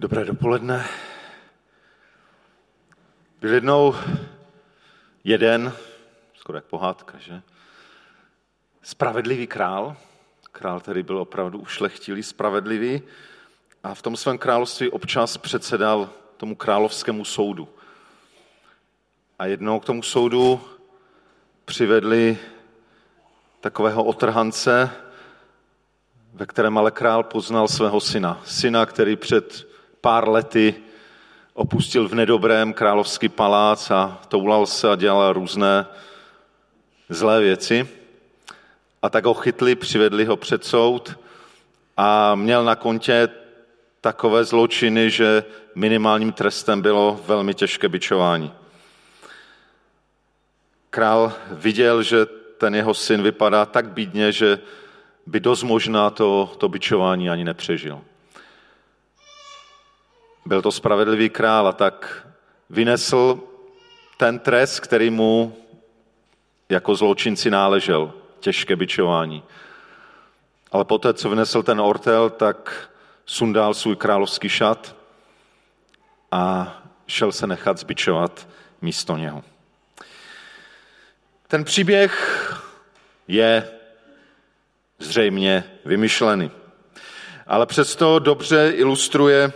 Dobré dopoledne. Byl jednou jeden, skoro jak pohádka, že? Spravedlivý král, král, který byl opravdu ušlechtilý, spravedlivý a v tom svém království občas předsedal tomu královskému soudu. A jednou k tomu soudu přivedli takového otrhance, ve kterém ale král poznal svého syna. Syna, který před pár lety opustil v nedobrém královský palác a toulal se a dělal různé zlé věci. A tak ho chytli, přivedli ho před soud a měl na kontě takové zločiny, že minimálním trestem bylo velmi těžké byčování. Král viděl, že ten jeho syn vypadá tak bídně, že by dost možná to, to byčování ani nepřežil. Byl to spravedlivý král a tak vynesl ten trest, který mu jako zločinci náležel, těžké byčování. Ale poté, co vynesl ten ortel, tak sundal svůj královský šat a šel se nechat zbičovat místo něho. Ten příběh je zřejmě vymyšlený, ale přesto dobře ilustruje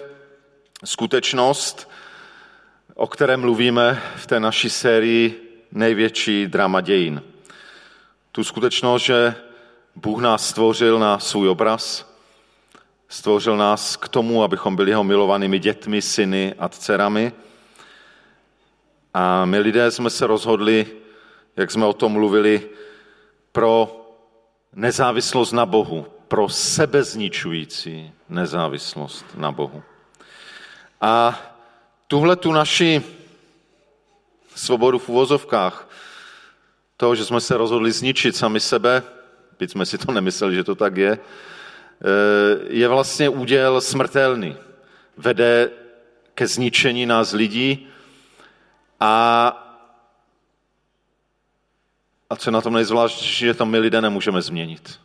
skutečnost, o které mluvíme v té naší sérii Největší drama dějin. Tu skutečnost, že Bůh nás stvořil na svůj obraz, stvořil nás k tomu, abychom byli jeho milovanými dětmi, syny a dcerami. A my lidé jsme se rozhodli, jak jsme o tom mluvili, pro nezávislost na Bohu, pro sebezničující nezávislost na Bohu. A tuhle tu naši svobodu v uvozovkách, to, že jsme se rozhodli zničit sami sebe, byť jsme si to nemysleli, že to tak je, eh, je vlastně úděl smrtelný. Vede ke zničení nás lidí a, a co na tom nejzvláštnější, že to my lidé nemůžeme změnit.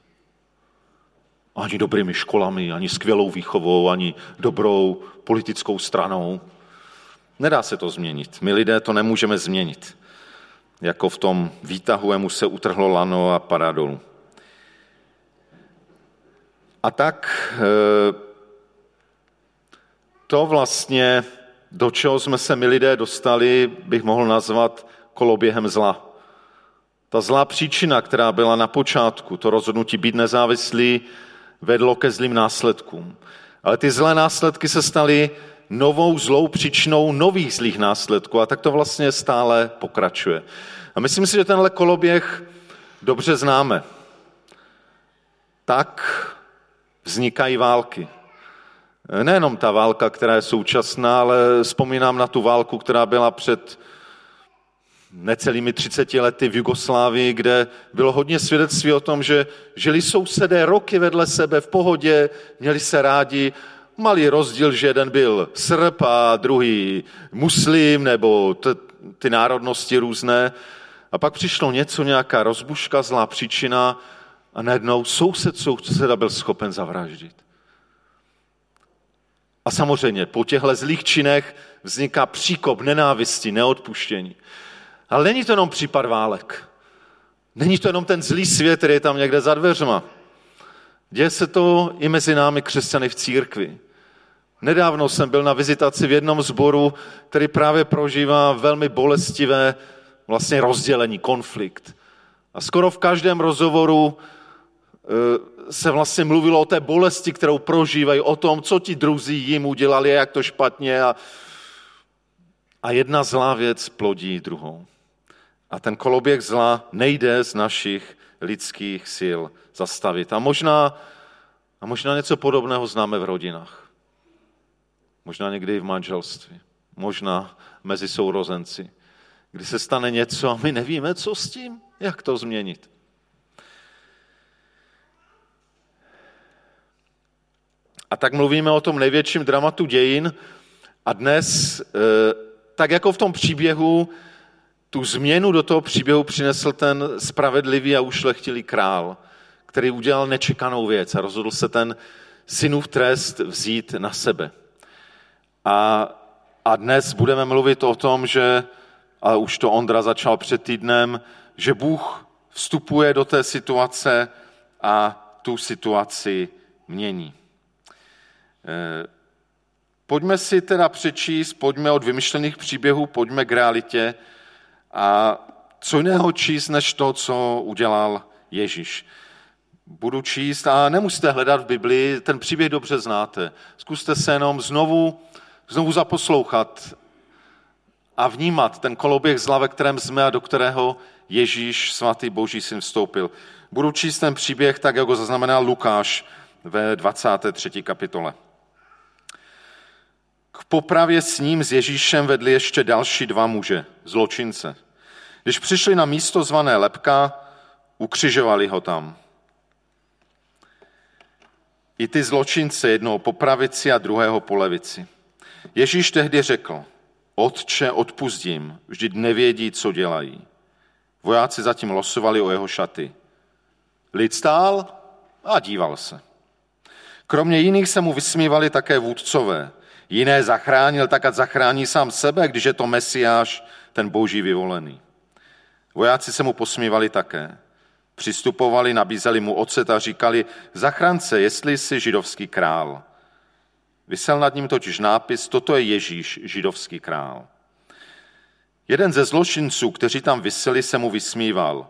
Ani dobrými školami, ani skvělou výchovou, ani dobrou politickou stranou. Nedá se to změnit. My lidé to nemůžeme změnit. Jako v tom výtahu mu se utrhlo lano a padá dolů. A tak eh, to vlastně, do čeho jsme se my lidé dostali, bych mohl nazvat koloběhem zla. Ta zlá příčina, která byla na počátku, to rozhodnutí být nezávislý, vedlo ke zlým následkům. Ale ty zlé následky se staly novou zlou příčinou nových zlých následků a tak to vlastně stále pokračuje. A myslím si, že tenhle koloběh dobře známe. Tak vznikají války. Nejenom ta válka, která je současná, ale vzpomínám na tu válku, která byla před necelými 30 lety v Jugoslávii, kde bylo hodně svědectví o tom, že žili sousedé roky vedle sebe v pohodě, měli se rádi, malý rozdíl, že jeden byl Srb a druhý muslim, nebo t- ty národnosti různé. A pak přišlo něco, nějaká rozbuška, zlá příčina a najednou soused souseda byl schopen zavraždit. A samozřejmě po těchto zlých činech vzniká příkop nenávisti, neodpuštění. Ale není to jenom případ válek. Není to jenom ten zlý svět, který je tam někde za dveřma. Děje se to i mezi námi křesťany v církvi. Nedávno jsem byl na vizitaci v jednom zboru, který právě prožívá velmi bolestivé vlastně rozdělení, konflikt. A skoro v každém rozhovoru e, se vlastně mluvilo o té bolesti, kterou prožívají, o tom, co ti druzí jim udělali, jak to špatně. A, a jedna zlá věc plodí druhou. A ten koloběh zla nejde z našich lidských sil zastavit. A možná, a možná něco podobného známe v rodinách. Možná někdy i v manželství. Možná mezi sourozenci. Kdy se stane něco a my nevíme, co s tím, jak to změnit. A tak mluvíme o tom největším dramatu dějin a dnes, eh, tak jako v tom příběhu, tu změnu do toho příběhu přinesl ten spravedlivý a ušlechtilý král, který udělal nečekanou věc a rozhodl se ten synův trest vzít na sebe. A, a dnes budeme mluvit o tom, že, ale už to Ondra začal před týdnem, že Bůh vstupuje do té situace a tu situaci mění. Eh, pojďme si teda přečíst, pojďme od vymyšlených příběhů, pojďme k realitě a co jiného číst, než to, co udělal Ježíš. Budu číst a nemusíte hledat v Biblii, ten příběh dobře znáte. Zkuste se jenom znovu, znovu zaposlouchat a vnímat ten koloběh zla, ve kterém jsme a do kterého Ježíš, svatý boží syn, vstoupil. Budu číst ten příběh tak, jak ho zaznamenal Lukáš ve 23. kapitole. K popravě s ním, s Ježíšem, vedli ještě další dva muže, zločince. Když přišli na místo zvané Lepka, ukřižovali ho tam. I ty zločince, jednoho po pravici a druhého po levici. Ježíš tehdy řekl, Otče, odpustím, vždyť nevědí, co dělají. Vojáci zatím losovali o jeho šaty. Lid stál a díval se. Kromě jiných se mu vysmívali také vůdcové. Jiné zachránil, tak ať zachrání sám sebe, když je to mesiáš, ten boží vyvolený. Vojáci se mu posmívali také. Přistupovali, nabízeli mu ocet a říkali, zachránce, jestli jsi židovský král. Vysel nad ním totiž nápis, toto je Ježíš, židovský král. Jeden ze zločinců, kteří tam vyseli, se mu vysmíval.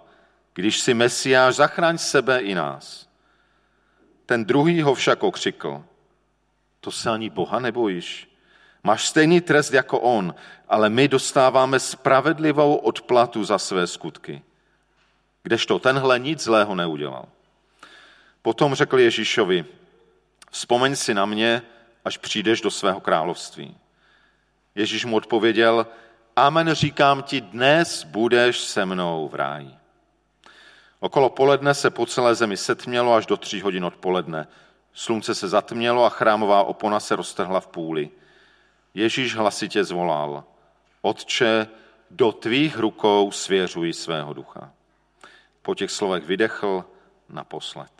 Když si Mesiáš, zachraň sebe i nás. Ten druhý ho však okřikl. To se ani Boha nebojíš. Máš stejný trest jako on, ale my dostáváme spravedlivou odplatu za své skutky. Kdežto tenhle nic zlého neudělal. Potom řekl Ježíšovi, vzpomeň si na mě, až přijdeš do svého království. Ježíš mu odpověděl, Amen říkám ti, dnes budeš se mnou v ráji. Okolo poledne se po celé zemi setmělo až do tří hodin odpoledne. Slunce se zatmělo a chrámová opona se roztrhla v půli. Ježíš hlasitě zvolal, Otče, do tvých rukou svěřuji svého ducha. Po těch slovech vydechl naposled.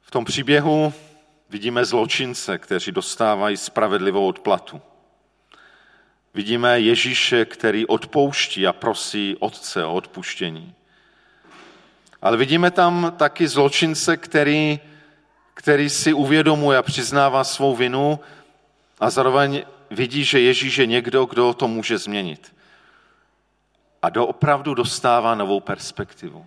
V tom příběhu vidíme zločince, kteří dostávají spravedlivou odplatu. Vidíme Ježíše, který odpouští a prosí Otce o odpuštění. Ale vidíme tam taky zločince, který, který si uvědomuje a přiznává svou vinu a zároveň vidí, že Ježíš je někdo, kdo to může změnit. A do opravdu dostává novou perspektivu.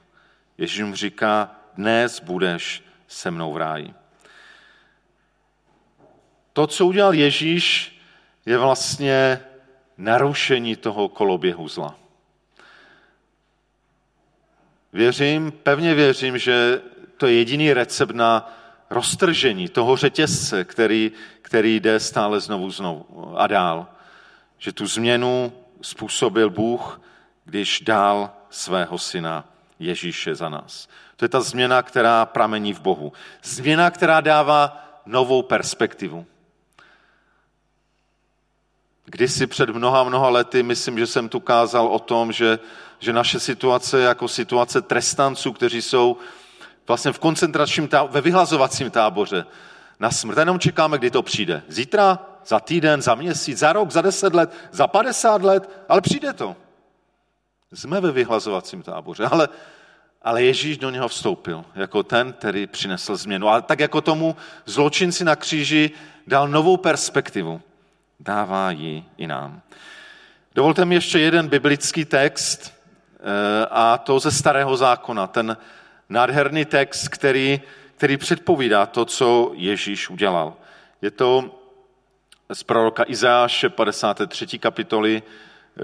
Ježíš mu říká, dnes budeš se mnou v ráji. To, co udělal Ježíš, je vlastně narušení toho koloběhu zla. Věřím, pevně věřím, že to je jediný recept na roztržení toho řetězce, který, který jde stále znovu, znovu a dál. Že tu změnu způsobil Bůh, když dal svého syna Ježíše za nás. To je ta změna, která pramení v Bohu. Změna, která dává novou perspektivu. Kdysi před mnoha, mnoha lety, myslím, že jsem tu kázal o tom, že, že naše situace jako situace trestanců, kteří jsou vlastně v koncentračním táboře, ve vyhlazovacím táboře na smrt. Jenom čekáme, kdy to přijde. Zítra, za týden, za měsíc, za rok, za deset let, za padesát let, ale přijde to. Jsme ve vyhlazovacím táboře, ale, ale Ježíš do něho vstoupil jako ten, který přinesl změnu. A tak jako tomu zločinci na kříži dal novou perspektivu dává ji i nám. Dovolte mi ještě jeden biblický text, a to ze Starého zákona, ten nádherný text, který, který předpovídá to, co Ježíš udělal. Je to z proroka Izáše 53. kapitoly, eh,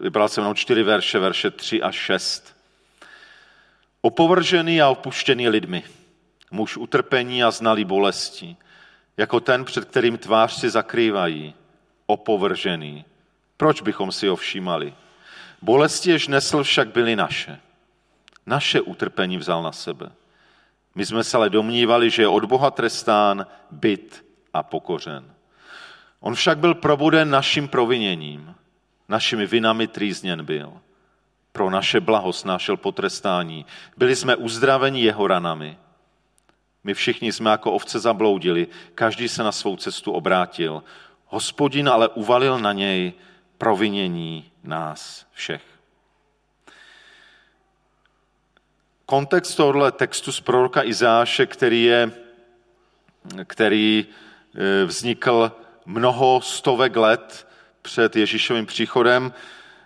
vybral jsem jenom čtyři verše, verše 3 a 6. Opovržený a opuštěný lidmi, muž utrpení a znalý bolesti, jako ten, před kterým tvář si zakrývají, opovržený. Proč bychom si ho všímali? Bolesti, jež nesl, však byly naše. Naše utrpení vzal na sebe. My jsme se ale domnívali, že je od Boha trestán, byt a pokořen. On však byl probuden naším proviněním, našimi vinami trýzněn byl. Pro naše blaho snášel potrestání. Byli jsme uzdraveni jeho ranami. My všichni jsme jako ovce zabloudili, každý se na svou cestu obrátil. Hospodin ale uvalil na něj provinění nás všech. Kontext tohoto textu z proroka Izáše, který, je, který e, vznikl mnoho stovek let před Ježíšovým příchodem,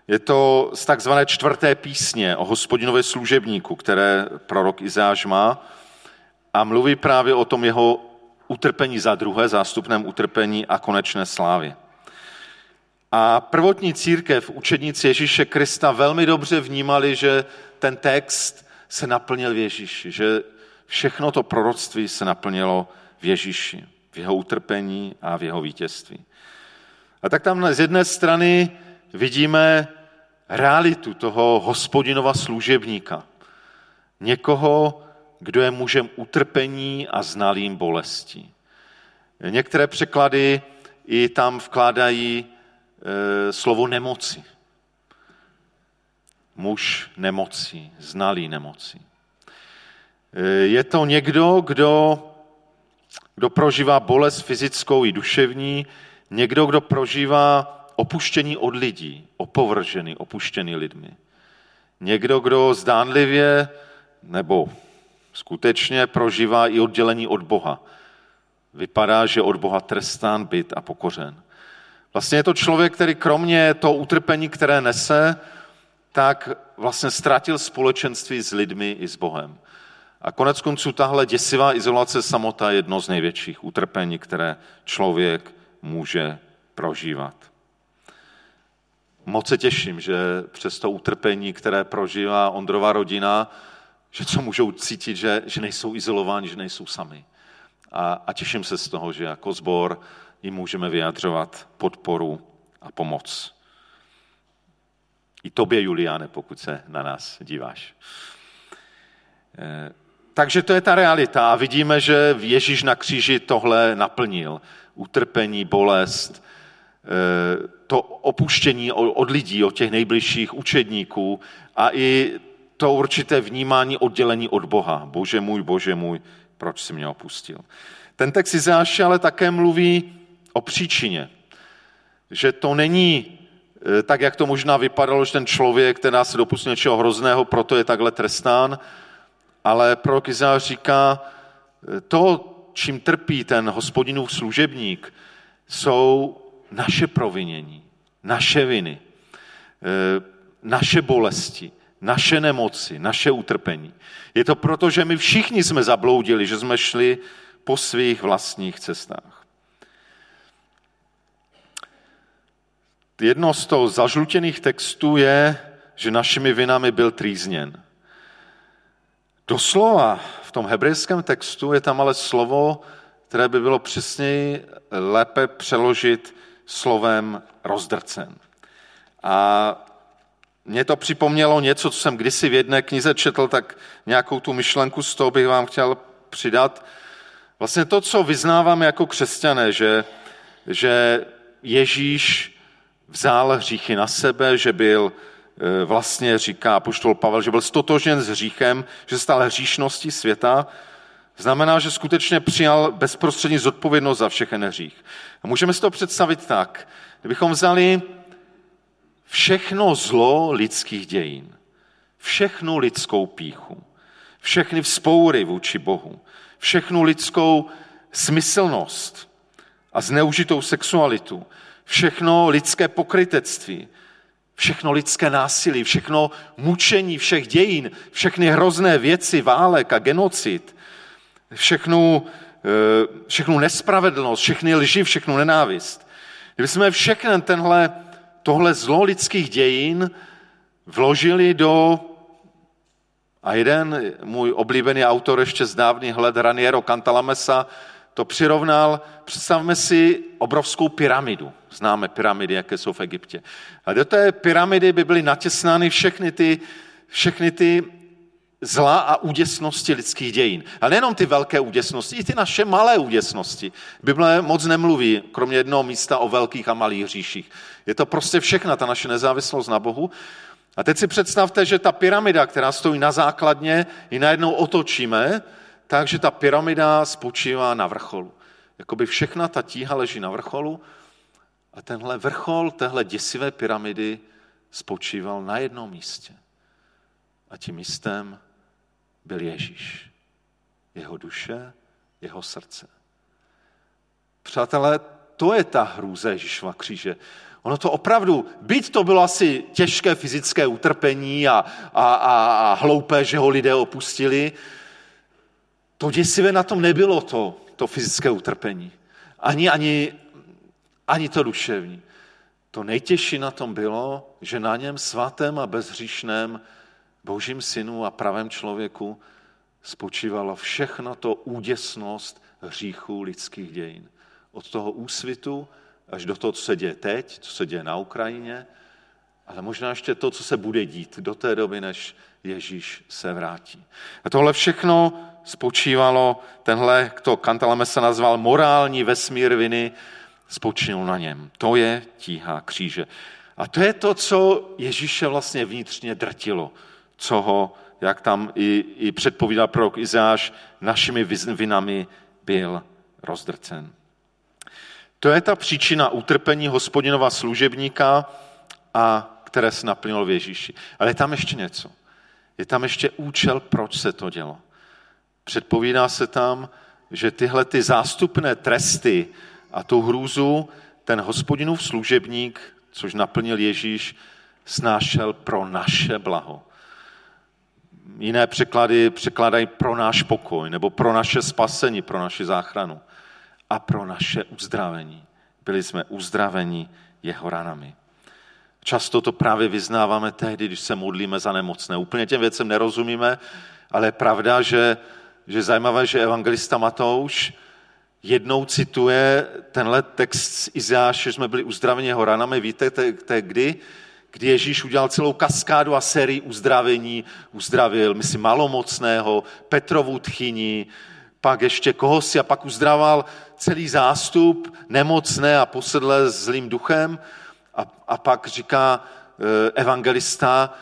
je to z takzvané čtvrté písně o hospodinově služebníku, které prorok Izáš má a mluví právě o tom jeho utrpení za druhé, zástupném utrpení a konečné slávě. A prvotní církev, učedníci Ježíše Krista velmi dobře vnímali, že ten text se naplnil v Ježíši, že všechno to proroctví se naplnilo v Ježíši, v jeho utrpení a v jeho vítězství. A tak tam z jedné strany vidíme realitu toho hospodinova služebníka. Někoho, kdo je mužem utrpení a znalým bolestí. Některé překlady i tam vkládají slovo nemoci. Muž nemocí, znalý nemocí. E, je to někdo, kdo, kdo prožívá bolest fyzickou i duševní, někdo, kdo prožívá opuštění od lidí, opovržený, opuštěný lidmi. Někdo, kdo zdánlivě nebo skutečně prožívá i oddělení od Boha. Vypadá, že od Boha trestán, byt a pokořen. Vlastně je to člověk, který kromě toho utrpení, které nese, tak vlastně ztratil společenství s lidmi i s Bohem. A konec konců tahle děsivá izolace samota je jedno z největších utrpení, které člověk může prožívat. Moc se těším, že přes to utrpení, které prožívá Ondrova rodina, že co můžou cítit, že, že nejsou izolováni, že nejsou sami. A, a těším se z toho, že jako sbor jim můžeme vyjadřovat podporu a pomoc. I tobě, Juliane, pokud se na nás díváš. Eh, takže to je ta realita a vidíme, že Ježíš na kříži tohle naplnil. Utrpení, bolest, eh, to opuštění od lidí, od těch nejbližších učedníků a i to určité vnímání oddělení od Boha. Bože můj, bože můj, proč si mě opustil? Ten text Izáše ale také mluví o příčině. Že to není eh, tak, jak to možná vypadalo, že ten člověk, ten se dopustil něčeho hrozného, proto je takhle trestán, ale prorok Izáš říká, eh, to, čím trpí ten hospodinův služebník, jsou naše provinění, naše viny, eh, naše bolesti, naše nemoci, naše utrpení. Je to proto, že my všichni jsme zabloudili, že jsme šli po svých vlastních cestách. Jedno z toho zažlutěných textů je, že našimi vinami byl trýzněn. Doslova v tom hebrejském textu je tam ale slovo, které by bylo přesněji lépe přeložit slovem rozdrcen. A mě to připomnělo něco, co jsem kdysi v jedné knize četl, tak nějakou tu myšlenku z toho bych vám chtěl přidat. Vlastně to, co vyznáváme jako křesťané, že, že Ježíš vzal hříchy na sebe, že byl e, vlastně, říká poštol Pavel, že byl stotožen s hříchem, že stal hříšností světa, znamená, že skutečně přijal bezprostřední zodpovědnost za všechen hřích. A můžeme si to představit tak, kdybychom vzali všechno zlo lidských dějin, všechnu lidskou píchu, všechny vzpoury vůči Bohu, všechnu lidskou smyslnost a zneužitou sexualitu, všechno lidské pokrytectví, všechno lidské násilí, všechno mučení všech dějin, všechny hrozné věci, válek a genocid, všechnu, eh, všechnu nespravedlnost, všechny lži, všechnu nenávist. Kdyby jsme všechny tenhle tohle zlo lidských dějin vložili do, a jeden můj oblíbený autor ještě z dávných let, Raniero Cantalamessa, to přirovnal, představme si obrovskou pyramidu. Známe pyramidy, jaké jsou v Egyptě. A do té pyramidy by byly natěsnány všechny ty, všechny ty zla a úděsnosti lidských dějin. A nejenom ty velké úděsnosti, i ty naše malé úděsnosti. Bible moc nemluví, kromě jednoho místa, o velkých a malých hříších. Je to prostě všechna ta naše nezávislost na Bohu. A teď si představte, že ta pyramida, která stojí na základně, ji najednou otočíme, tak, že ta pyramida spočívá na vrcholu. Jakoby všechna ta tíha leží na vrcholu a tenhle vrchol téhle děsivé pyramidy spočíval na jednom místě. A tím místem byl Ježíš. Jeho duše, jeho srdce. Přátelé, to je ta hrůze Ježíšova kříže. Ono to opravdu, byť to bylo asi těžké fyzické utrpení a, a, a, a hloupé, že ho lidé opustili, to děsivé na tom nebylo to, to fyzické utrpení. Ani, ani, ani to duševní. To nejtěžší na tom bylo, že na něm svatém a bezhříšném božím synu a pravém člověku spočívalo všechno to úděsnost hříchů lidských dějin. Od toho úsvitu až do toho, co se děje teď, co se děje na Ukrajině, ale možná ještě to, co se bude dít do té doby, než Ježíš se vrátí. A tohle všechno spočívalo, tenhle, kdo Kantalame se nazval morální vesmír viny, spočinul na něm. To je tíha kříže. A to je to, co Ježíše vlastně vnitřně drtilo, co ho, jak tam i, i předpovídal prorok Izáš, našimi vinami byl rozdrcen. To je ta příčina utrpení hospodinova služebníka, a které se naplnilo v Ježíši. Ale je tam ještě něco. Je tam ještě účel, proč se to dělo. Předpovídá se tam, že tyhle ty zástupné tresty a tu hrůzu ten hospodinův služebník, což naplnil Ježíš, snášel pro naše blaho. Jiné překlady překladají pro náš pokoj, nebo pro naše spasení, pro naši záchranu a pro naše uzdravení. Byli jsme uzdraveni jeho ranami. Často to právě vyznáváme tehdy, když se modlíme za nemocné. Úplně těm věcem nerozumíme, ale je pravda, že, že zajímavé, že evangelista Matouš jednou cituje tenhle text z Izáše, že jsme byli uzdraveni jeho ranami. Víte, te, te, kdy? Kdy Ježíš udělal celou kaskádu a sérii uzdravení. Uzdravil, myslím, malomocného, Petrovu tchyni, pak ještě koho si a pak uzdraval celý zástup, nemocné a posedlé zlým duchem. A, a pak říká e, evangelista,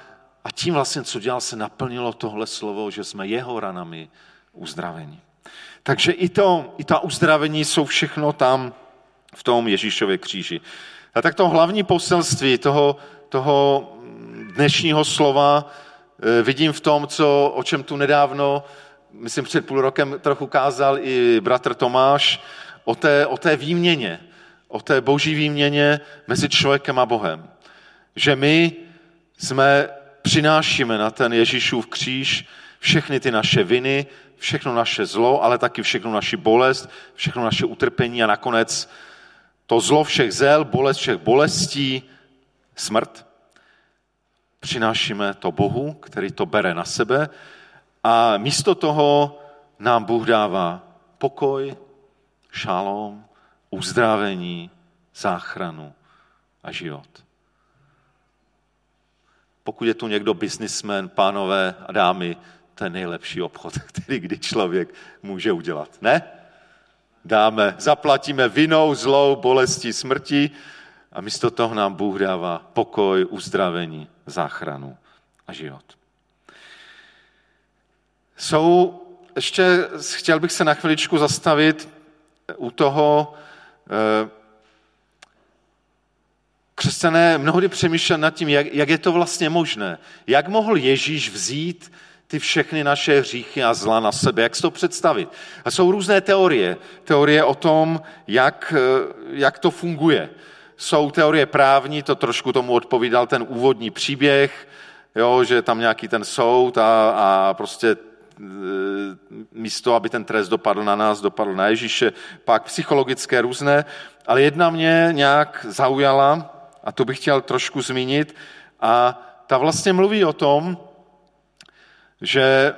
a tím vlastně, co dělal, se naplnilo tohle slovo, že jsme jeho ranami uzdraveni. Takže i, to, i ta uzdravení jsou všechno tam v tom Ježíšově kříži. A tak to hlavní poselství toho, toho dnešního slova e, vidím v tom, co, o čem tu nedávno, myslím před půl rokem trochu kázal i bratr Tomáš, o té, o té výměně, o té boží výměně mezi člověkem a Bohem. Že my jsme, přinášíme na ten Ježíšův kříž všechny ty naše viny, všechno naše zlo, ale taky všechno naši bolest, všechno naše utrpení a nakonec to zlo všech zel, bolest všech bolestí, smrt. Přinášíme to Bohu, který to bere na sebe a místo toho nám Bůh dává pokoj, šalom, uzdravení, záchranu a život. Pokud je tu někdo biznismen, pánové a dámy, to je nejlepší obchod, který kdy člověk může udělat. Ne? Dáme, zaplatíme vinou, zlou, bolestí, smrti a místo toho nám Bůh dává pokoj, uzdravení, záchranu a život. Jsou, ještě chtěl bych se na chviličku zastavit u toho, eh, křesťané mnohdy přemýšleli nad tím, jak, jak je to vlastně možné. Jak mohl Ježíš vzít ty všechny naše hříchy a zla na sebe, jak si to představit. A jsou různé teorie. Teorie o tom, jak, eh, jak to funguje. Jsou teorie právní, to trošku tomu odpovídal ten úvodní příběh, jo, že tam nějaký ten soud a, a prostě Eh, místo, aby ten trest dopadl na nás, dopadl na Ježíše, pak psychologické různé, ale jedna mě nějak zaujala a to bych chtěl trošku zmínit a ta vlastně mluví o tom, že,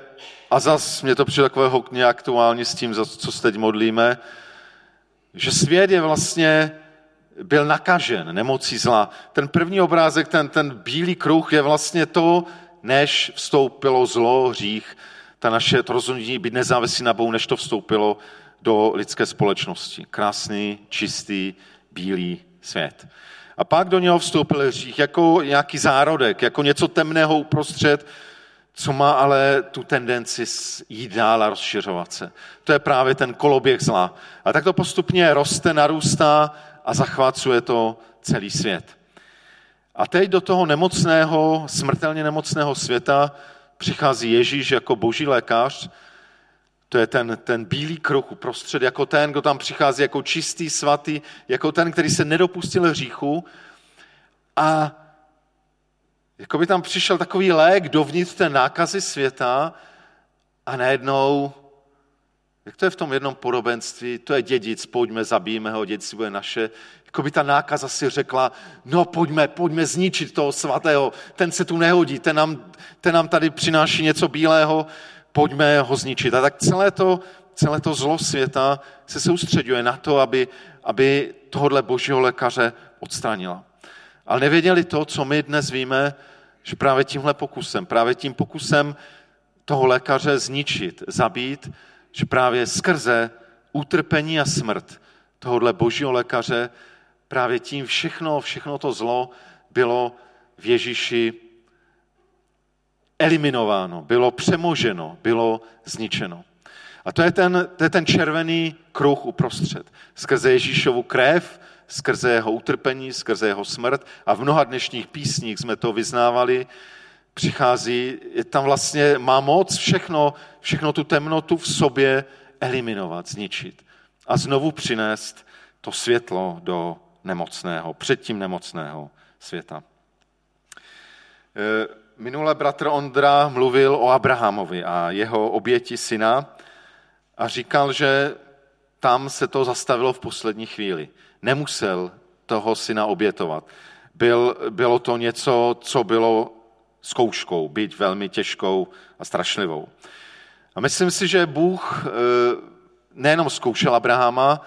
a zas mě to přijde takové hodně aktuální s tím, co se teď modlíme, že svět je vlastně byl nakažen nemocí zla. Ten první obrázek, ten, ten bílý kruh je vlastně to, než vstoupilo zlo, hřích ta naše to rozhodnutí být nezávislí na Bohu, než to vstoupilo do lidské společnosti. Krásný, čistý, bílý svět. A pak do něho vstoupil hřích jako nějaký zárodek, jako něco temného uprostřed co má ale tu tendenci jít dál a rozšiřovat se. To je právě ten koloběh zla. A tak to postupně roste, narůstá a zachvácuje to celý svět. A teď do toho nemocného, smrtelně nemocného světa přichází Ježíš jako boží lékař, to je ten, ten bílý kruh uprostřed, jako ten, kdo tam přichází jako čistý, svatý, jako ten, který se nedopustil hříchu. A jako by tam přišel takový lék dovnitř té nákazy světa a najednou, jak to je v tom jednom podobenství, to je dědic, pojďme, zabijeme ho, dědic bude naše. Jako by ta nákaza si řekla, no pojďme, pojďme zničit toho svatého, ten se tu nehodí, ten nám, ten nám tady přináší něco bílého, pojďme ho zničit. A tak celé to, celé to zlo světa se soustředuje na to, aby, aby tohohle božího lékaře odstranila. Ale nevěděli to, co my dnes víme, že právě tímhle pokusem, právě tím pokusem toho lékaře zničit, zabít, že právě skrze utrpení a smrt tohohle božího lékaře, právě tím všechno, všechno to zlo bylo v Ježíši eliminováno, bylo přemoženo, bylo zničeno. A to je ten, to je ten červený kruh uprostřed. Skrze Ježíšovu krev, skrze jeho utrpení, skrze jeho smrt. A v mnoha dnešních písních jsme to vyznávali, přichází, je tam vlastně, má moc všechno, všechno tu temnotu v sobě eliminovat, zničit. A znovu přinést to světlo do nemocného, předtím nemocného světa. E, minule bratr Ondra mluvil o Abrahamovi a jeho oběti syna a říkal, že tam se to zastavilo v poslední chvíli. Nemusel toho syna obětovat. Byl, bylo to něco, co bylo zkouškou, být velmi těžkou a strašlivou. A myslím si, že Bůh eh, nejenom zkoušel Abrahama,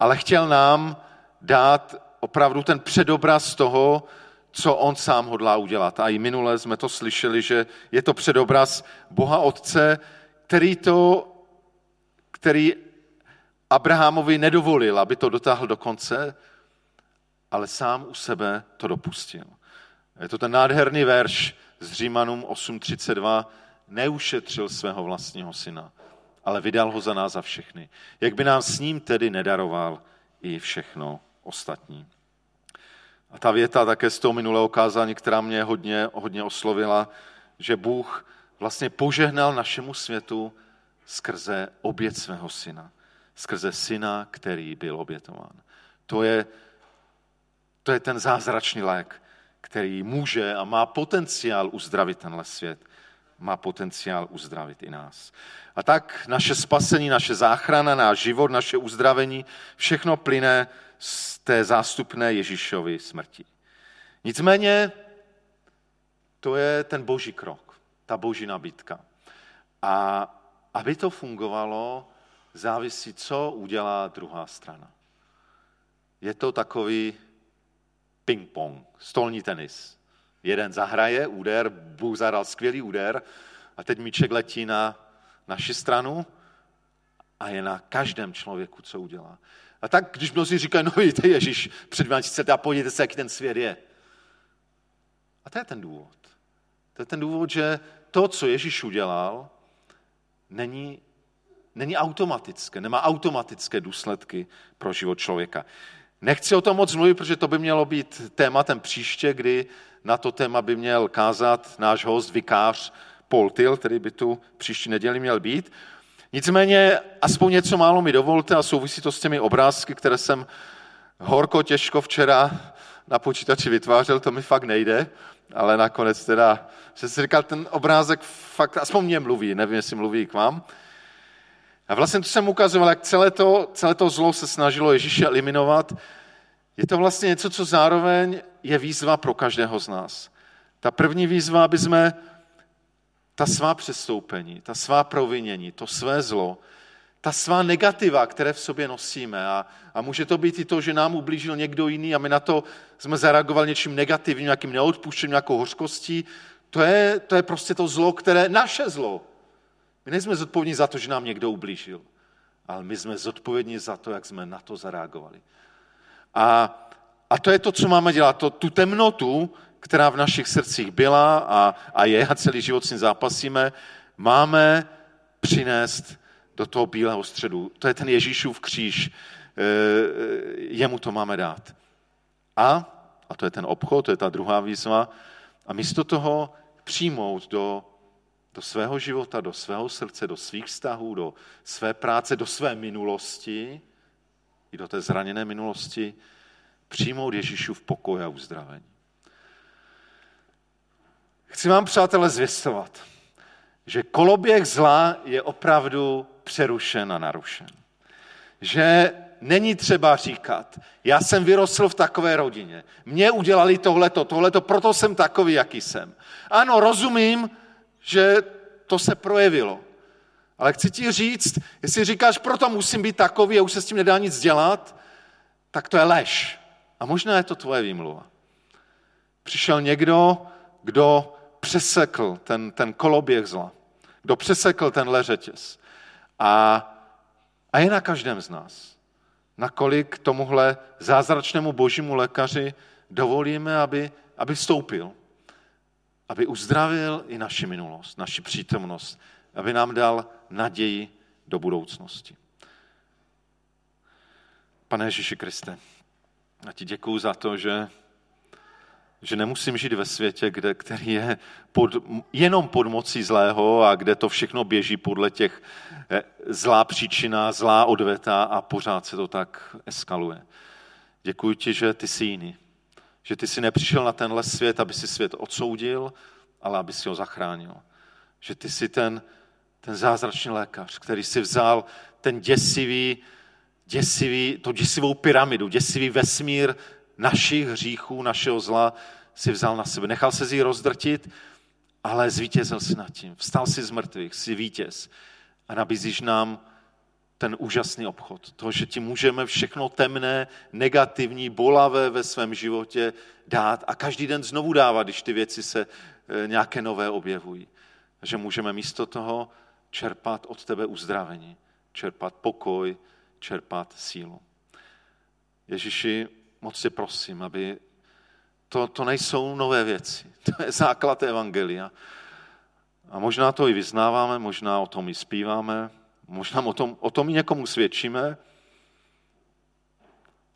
ale chtěl nám dát opravdu ten předobraz toho, co on sám hodlá udělat. A i minule jsme to slyšeli, že je to předobraz Boha Otce, který to, který Abrahamovi nedovolil, aby to dotáhl do konce, ale sám u sebe to dopustil. Je to ten nádherný verš z Římanům 8.32. Neušetřil svého vlastního syna, ale vydal ho za nás za všechny. Jak by nám s ním tedy nedaroval i všechno ostatní. A ta věta také z toho minulého kázání, která mě hodně, hodně oslovila, že Bůh vlastně požehnal našemu světu skrze obět svého syna. Skrze syna, který byl obětován. To je, to je ten zázračný lék, který může a má potenciál uzdravit tenhle svět. Má potenciál uzdravit i nás. A tak naše spasení, naše záchrana, náš život, naše uzdravení, všechno plyne z té zástupné Ježíšovy smrti. Nicméně to je ten boží krok, ta boží nabídka. A aby to fungovalo, závisí, co udělá druhá strana. Je to takový ping-pong, stolní tenis. Jeden zahraje úder, Bůh zahrál skvělý úder a teď míček letí na naši stranu a je na každém člověku, co udělá. A tak, když mnozí říkají, no vidíte, Ježíš před 20 a podívejte se, jaký ten svět je. A to je ten důvod. To je ten důvod, že to, co Ježíš udělal, není, není automatické, nemá automatické důsledky pro život člověka. Nechci o tom moc mluvit, protože to by mělo být tématem příště, kdy na to téma by měl kázat náš host, vikář Paul Till, který by tu příští neděli měl být. Nicméně aspoň něco málo mi dovolte a souvisí to s těmi obrázky, které jsem horko těžko včera na počítači vytvářel, to mi fakt nejde, ale nakonec teda, že si říkal, ten obrázek fakt, aspoň mě mluví, nevím, jestli mluví k vám. A vlastně to jsem ukazoval, jak celé to, celé to zlo se snažilo Ježíše eliminovat. Je to vlastně něco, co zároveň je výzva pro každého z nás. Ta první výzva, aby jsme ta svá přestoupení, ta svá provinění, to své zlo, ta svá negativa, které v sobě nosíme. A, a může to být i to, že nám ublížil někdo jiný a my na to jsme zareagovali něčím negativním, nějakým neodpuštěním, nějakou hořkostí. To je, to je prostě to zlo, které, naše zlo. My nejsme zodpovědní za to, že nám někdo ublížil, ale my jsme zodpovědní za to, jak jsme na to zareagovali. A, a to je to, co máme dělat. To, tu temnotu která v našich srdcích byla a, a je a celý život s ní zápasíme, máme přinést do toho bílého středu. To je ten Ježíšův kříž. Eh, jemu to máme dát. A, a to je ten obchod, to je ta druhá výzva, a místo toho přijmout do, do svého života, do svého srdce, do svých vztahů, do své práce, do své minulosti, i do té zraněné minulosti, přijmout Ježíšův pokoj a uzdravení. Chci vám, přátelé, zvěstovat, že koloběh zla je opravdu přerušen a narušen. Že není třeba říkat, já jsem vyrostl v takové rodině, mě udělali tohleto, tohleto, proto jsem takový, jaký jsem. Ano, rozumím, že to se projevilo. Ale chci ti říct, jestli říkáš, proto musím být takový a už se s tím nedá nic dělat, tak to je lež. A možná je to tvoje výmluva. Přišel někdo, kdo přesekl ten, ten koloběh zla, kdo přesekl ten řetěz. A, a je na každém z nás. Nakolik tomuhle zázračnému božímu lékaři dovolíme, aby, aby vstoupil, aby uzdravil i naši minulost, naši přítomnost, aby nám dal naději do budoucnosti. Pane Ježíši Kriste, já ti děkuju za to, že, že nemusím žít ve světě, kde, který je pod, jenom pod mocí zlého a kde to všechno běží podle těch eh, zlá příčina, zlá odveta a pořád se to tak eskaluje. Děkuji ti, že ty jsi jiný. Že ty jsi nepřišel na tenhle svět, aby si svět odsoudil, ale aby si ho zachránil. Že ty jsi ten, ten zázračný lékař, který si vzal ten děsivý, děsivý, to děsivou pyramidu, děsivý vesmír našich hříchů, našeho zla, si vzal na sebe. Nechal se z jí rozdrtit, ale zvítězil si nad tím. Vstal si z mrtvých, jsi vítěz. A nabízíš nám ten úžasný obchod. To, že ti můžeme všechno temné, negativní, bolavé ve svém životě dát a každý den znovu dávat, když ty věci se eh, nějaké nové objevují. Že můžeme místo toho čerpat od tebe uzdravení, čerpat pokoj, čerpat sílu. Ježíši, moc si prosím, aby to, to nejsou nové věci. To je základ Evangelia. A možná to i vyznáváme, možná o tom i zpíváme, možná o tom, o tom někomu svědčíme,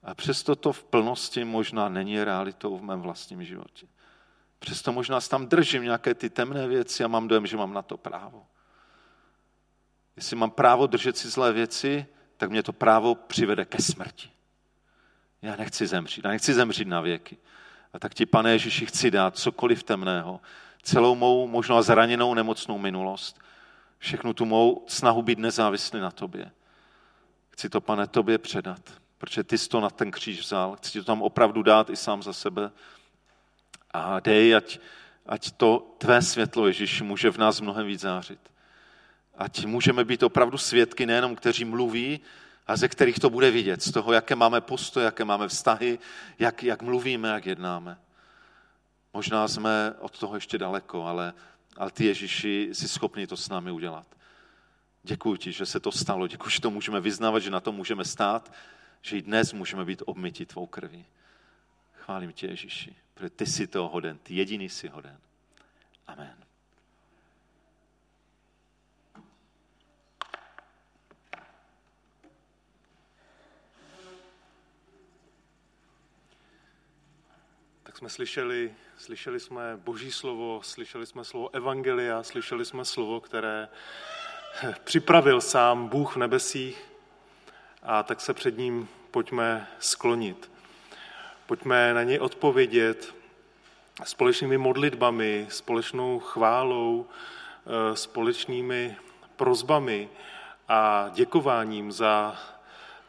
a přesto to v plnosti možná není realitou v mém vlastním životě. Přesto možná tam držím nějaké ty temné věci a mám dojem, že mám na to právo. Jestli mám právo držet si zlé věci, tak mě to právo přivede ke smrti. Já nechci zemřít. Já nechci zemřít na věky. A tak ti, pane Ježíši, chci dát cokoliv temného, celou mou možná zraněnou nemocnou minulost, všechnu tu mou snahu být nezávislý na tobě. Chci to, pane, tobě předat, protože ty jsi to na ten kříž vzal. Chci to tam opravdu dát i sám za sebe. A dej, ať, ať to tvé světlo, Ježíši, může v nás mnohem víc zářit. Ať můžeme být opravdu svědky, nejenom kteří mluví, a ze kterých to bude vidět, z toho, jaké máme postoje, jaké máme vztahy, jak, jak mluvíme, jak jednáme. Možná jsme od toho ještě daleko, ale, ale ty Ježíši jsi schopni to s námi udělat. Děkuji ti, že se to stalo. Děkuji, že to můžeme vyznávat, že na to můžeme stát, že i dnes můžeme být obmyti tvou krví. Chválím tě, Ježíši, protože ty jsi toho hoden, ty jediný jsi hoden. Amen. Jsme slyšeli, slyšeli jsme Boží slovo, slyšeli jsme slovo Evangelia, slyšeli jsme slovo, které připravil sám Bůh v nebesích a tak se před ním pojďme sklonit. Pojďme na něj odpovědět společnými modlitbami, společnou chválou, eh, společnými prozbami a děkováním za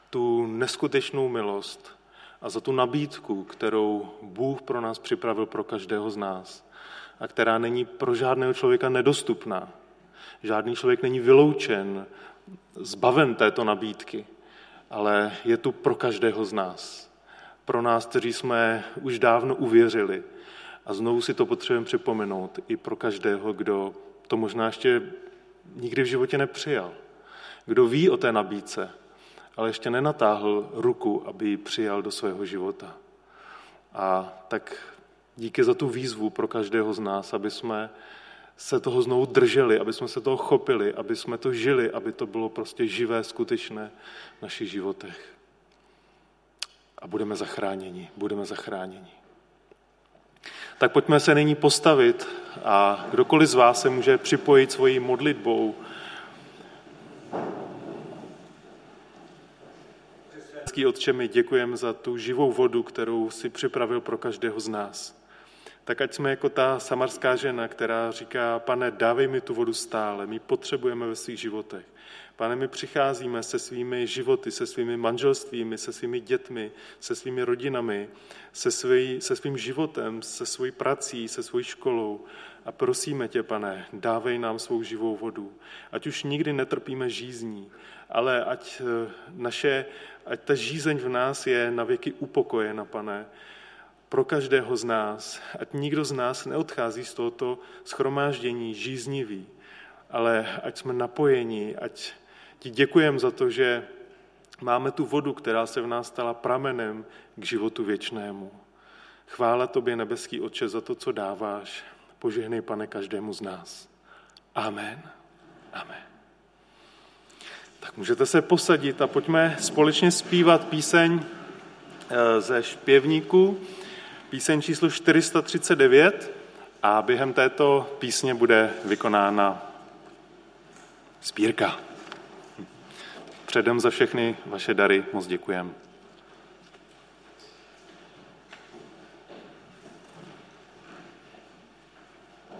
tu neskutečnou milost, a za tu nabídku, kterou Bůh pro nás připravil pro každého z nás a která není pro žádného člověka nedostupná. Žádný člověk není vyloučen, zbaven této nabídky, ale je tu pro každého z nás. Pro nás, kteří jsme už dávno uvěřili. A znovu si to potřebujeme připomenout i pro každého, kdo to možná ještě nikdy v životě nepřijal. Kdo ví o té nabídce, ale ještě nenatáhl ruku, aby ji přijal do svého života. A tak Díky za tu výzvu pro každého z nás, aby jsme se toho znovu drželi, aby jsme se toho chopili, aby jsme to žili, aby to bylo prostě živé, skutečné v našich životech. A budeme zachráněni, budeme zachráněni. Tak pojďme se nyní postavit a kdokoliv z vás se může připojit svojí modlitbou. Otče, my děkujeme za tu živou vodu, kterou si připravil pro každého z nás tak ať jsme jako ta samarská žena, která říká, pane, dávej mi tu vodu stále, my potřebujeme ve svých životech. Pane, my přicházíme se svými životy, se svými manželstvími, se svými dětmi, se svými rodinami, se, svý, se svým životem, se svojí prací, se svojí školou a prosíme tě, pane, dávej nám svou živou vodu. Ať už nikdy netrpíme žízní, ale ať, eh, naše, ať ta žízeň v nás je na věky upokojena, pane, pro každého z nás, ať nikdo z nás neodchází z tohoto schromáždění žíznivý, ale ať jsme napojeni, ať ti děkujeme za to, že máme tu vodu, která se v nás stala pramenem k životu věčnému. Chvála tobě, nebeský Otče, za to, co dáváš. Požehnej, pane, každému z nás. Amen. Amen. Tak můžete se posadit a pojďme společně zpívat píseň eh, ze špěvníku píseň číslo 439 a během této písně bude vykonána spírka. Předem za všechny vaše dary moc děkujeme.